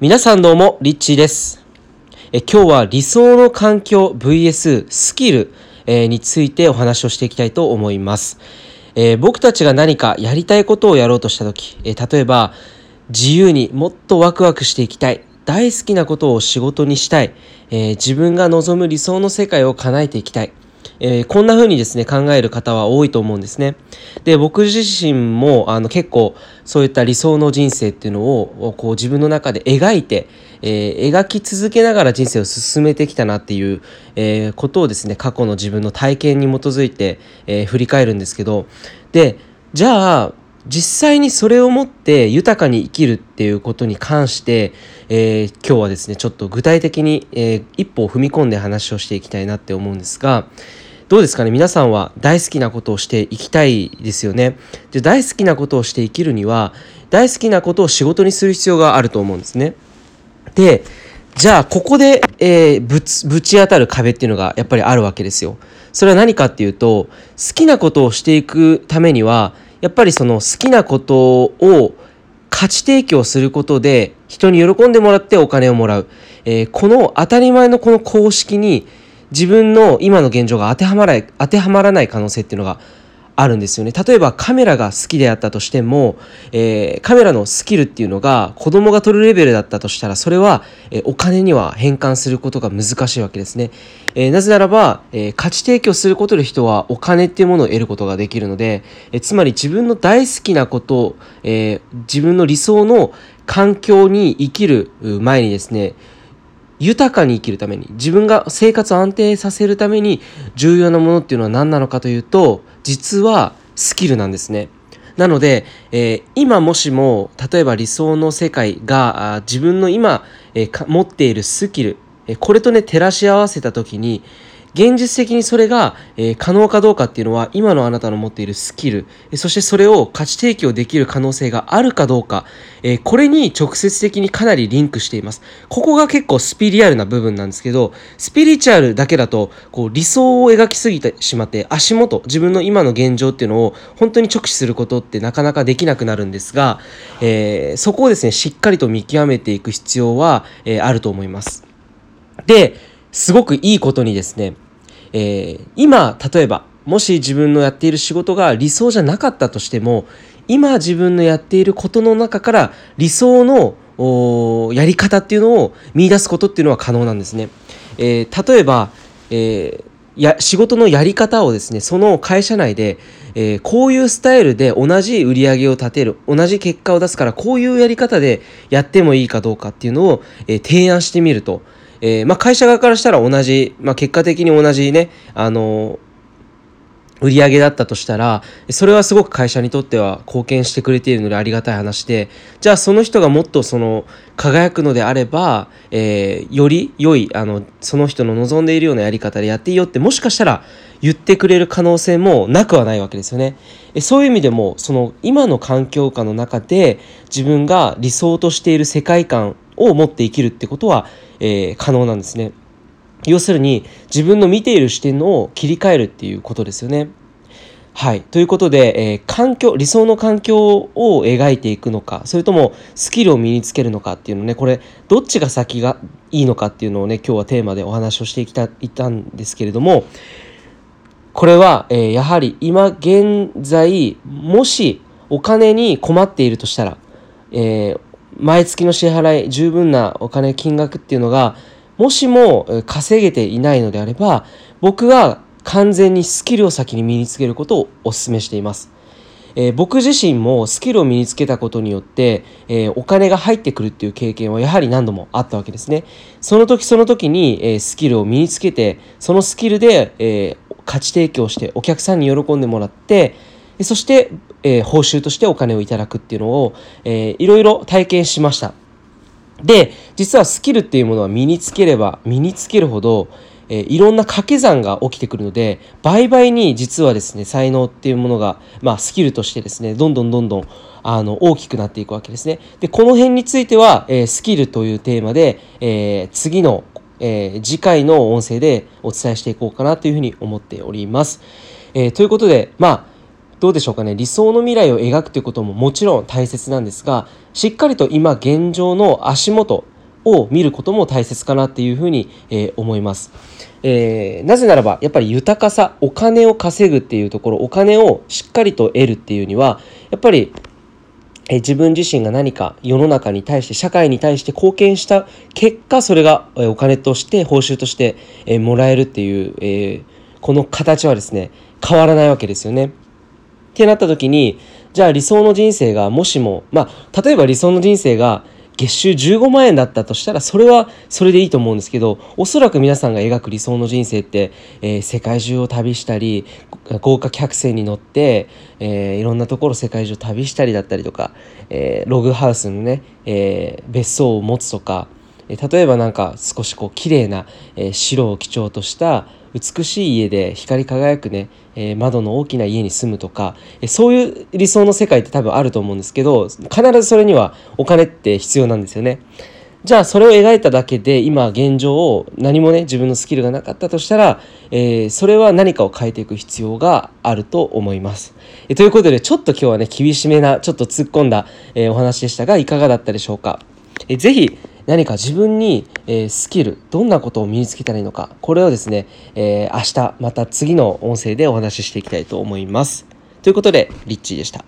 皆さんどうも、リッチーです。え今日は理想の環境 VS スキル、えについてお話をしていきたいと思います。え僕たちが何かやりたいことをやろうとしたとき、え例えば自由にもっとワクワクしていきたい、大好きなことを仕事にしたい、え自分が望む理想の世界を叶えていきたい、えーこんな風にですね、考える方は多いと思うんですね。で、僕自身も、あの、結構、そういった理想の人生っていうのを、こう、自分の中で描いて、えー描き続けながら人生を進めてきたなっていう、えーことをですね、過去の自分の体験に基づいて、え振り返るんですけど、で、じゃあ、実際にそれをもって豊かに生きるっていうことに関して、えー今日はですねちょっと具体的に、えー一歩を踏み込んで話をしていきたいなって思うんですがどうですかね？皆さんは大好きなことをしていきたいですよね。で大好きなことをして生きるには大好きなことを仕事にする必要があると思うんですね。でじゃあここで、えーぶつぶち当たる壁っていうのがやっぱりあるわけですよ。それは何かっていうと好きなことをしていくためにはやっぱりその好きなことを価値提供することで人に喜んでもらってお金をもらう、えーこの当たり前のこの公式に自分の今の現状が当てはまらない当てはまらない可能性っていうのがあるんですよね。例えばカメラが好きであったとしても、えーカメラのスキルっていうのが子供が取るレベルだったとしたらそれは、えーお金には変換することが難しいわけですね、えーなぜならば、え価値提供することで人はお金っていうものを得ることができるので、えつまり自分の大好きなこと、え自分の理想の環境に生きる前にですね豊かに生きるために自分が生活を安定させるために重要なものっていうのは何なのかというと実はスキルなんですね。なので、えー今もしも例えば理想の世界が自分の今、えー持っているスキル、これとね照らし合わせた時に現実的にそれが、えー可能かどうかっていうのは今のあなたの持っているスキルそしてそれを価値提供できる可能性があるかどうか、えーこれに直接的にかなりリンクしています。ここが結構スピリアルな部分なんですけどスピリチュアルだけだとこう理想を描きすぎてしまって足元自分の今の現状っていうのを本当に直視することってなかなかできなくなるんですが、えーそこをですねしっかりと見極めていく必要は、えあると思います。で、すごくいいことにですね、えー今、例えば、もし自分のやっている仕事が理想じゃなかったとしても、今自分のやっていることの中から理想のやり方っていうのを見出すことっていうのは可能なんですね。えー例えば、えーや仕事のやり方をですねその会社内で、えーこういうスタイルで同じ売り上げを立てる同じ結果を出すからこういうやり方でやってもいいかどうかっていうのを、えー提案してみると、えーまあ、会社側からしたら同じ、まあ、結果的に同じねあの売り上げだったとしたらそれはすごく会社にとっては貢献してくれているのでありがたい話でじゃあその人がもっとその輝くのであれば、えーより良いあのその人の望んでいるようなやり方でやっていいよってもしかしたら言ってくれる可能性もなくはないわけですよね。えそういう意味でもその今の環境下の中で自分が理想としている世界観を持って生きるってことは、えー可能なんですね。要するに自分の見ている視点を切り替えるっていうことですよね。はい。ということで、えー環境、理想の環境を描いていくのか、それともスキルを身につけるのかっていうのね、これ、どっちが先がいいのかっていうのをね、今日はテーマでお話をしていきたいたんですけれども、これは、えーやはり今現在、もしお金に困っているとしたら、えー毎月の支払い、十分なお金、金額っていうのが、もしも稼げていないのであれば、僕は完全にスキルを先に身につけることをお勧めしています。えー僕自身もスキルを身につけたことによって、えーお金が入ってくるっていう経験はやはり何度もあったわけですね。その時その時に、えースキルを身につけて、そのスキルで、え価値提供してお客さんに喜んでもらって、そして、えー報酬としてお金をいただくっていうのを、えーいろいろ体験しました。で実はスキルっていうものは身につければ身につけるほど、えーいろんな掛け算が起きてくるので倍々に実はですね才能っていうものが、まあ、スキルとしてですねどんどんどんどんあの大きくなっていくわけですね。でこの辺については、えースキルというテーマで、えー次の、え次回の音声でお伝えしていこうかなというふうに思っております。えということでまあどうでしょうかね理想の未来を描くということももちろん大切なんですがしっかりと今現状の足元を見ることも大切かなっていうふうに、えー、思います。えー、なぜならばやっぱり豊かさお金を稼ぐっていうところお金をしっかりと得るっていうにはやっぱりえ自分自身が何か世の中に対して社会に対して貢献した結果それがお金として報酬として、えもらえるっていう、え、この形はですね変わらないわけですよね。ってなった時にじゃあ理想の人生がもしもまあ例えば理想の人生が月収15万円だったとしたらそれはそれでいいと思うんですけどおそらく皆さんが描く理想の人生って、えー、世界中を旅したり豪華客船に乗って、えー、いろんなところ世界中旅したりだったりとか、えー、ログハウスのね、え別荘を持つとか例えばなんか少しこう綺麗な、え白を基調とした美しい家で光り輝くね、え、窓の大きな家に住むとか、えそういう理想の世界って多分あると思うんですけど必ずそれにはお金って必要なんですよね。じゃあそれを描いただけで今現状を何もね自分のスキルがなかったとしたら、えー、それは何かを変えていく必要があると思います。えということでちょっと今日はね厳しめなちょっと突っ込んだ、え、お話でしたがいかがだったでしょうか？え、ぜひ何か自分に、えー、スキルどんなことを身につけたらいいのかこれをですね、えー、明日また次の音声でお話ししていきたいと思います。ということでリッチーでした。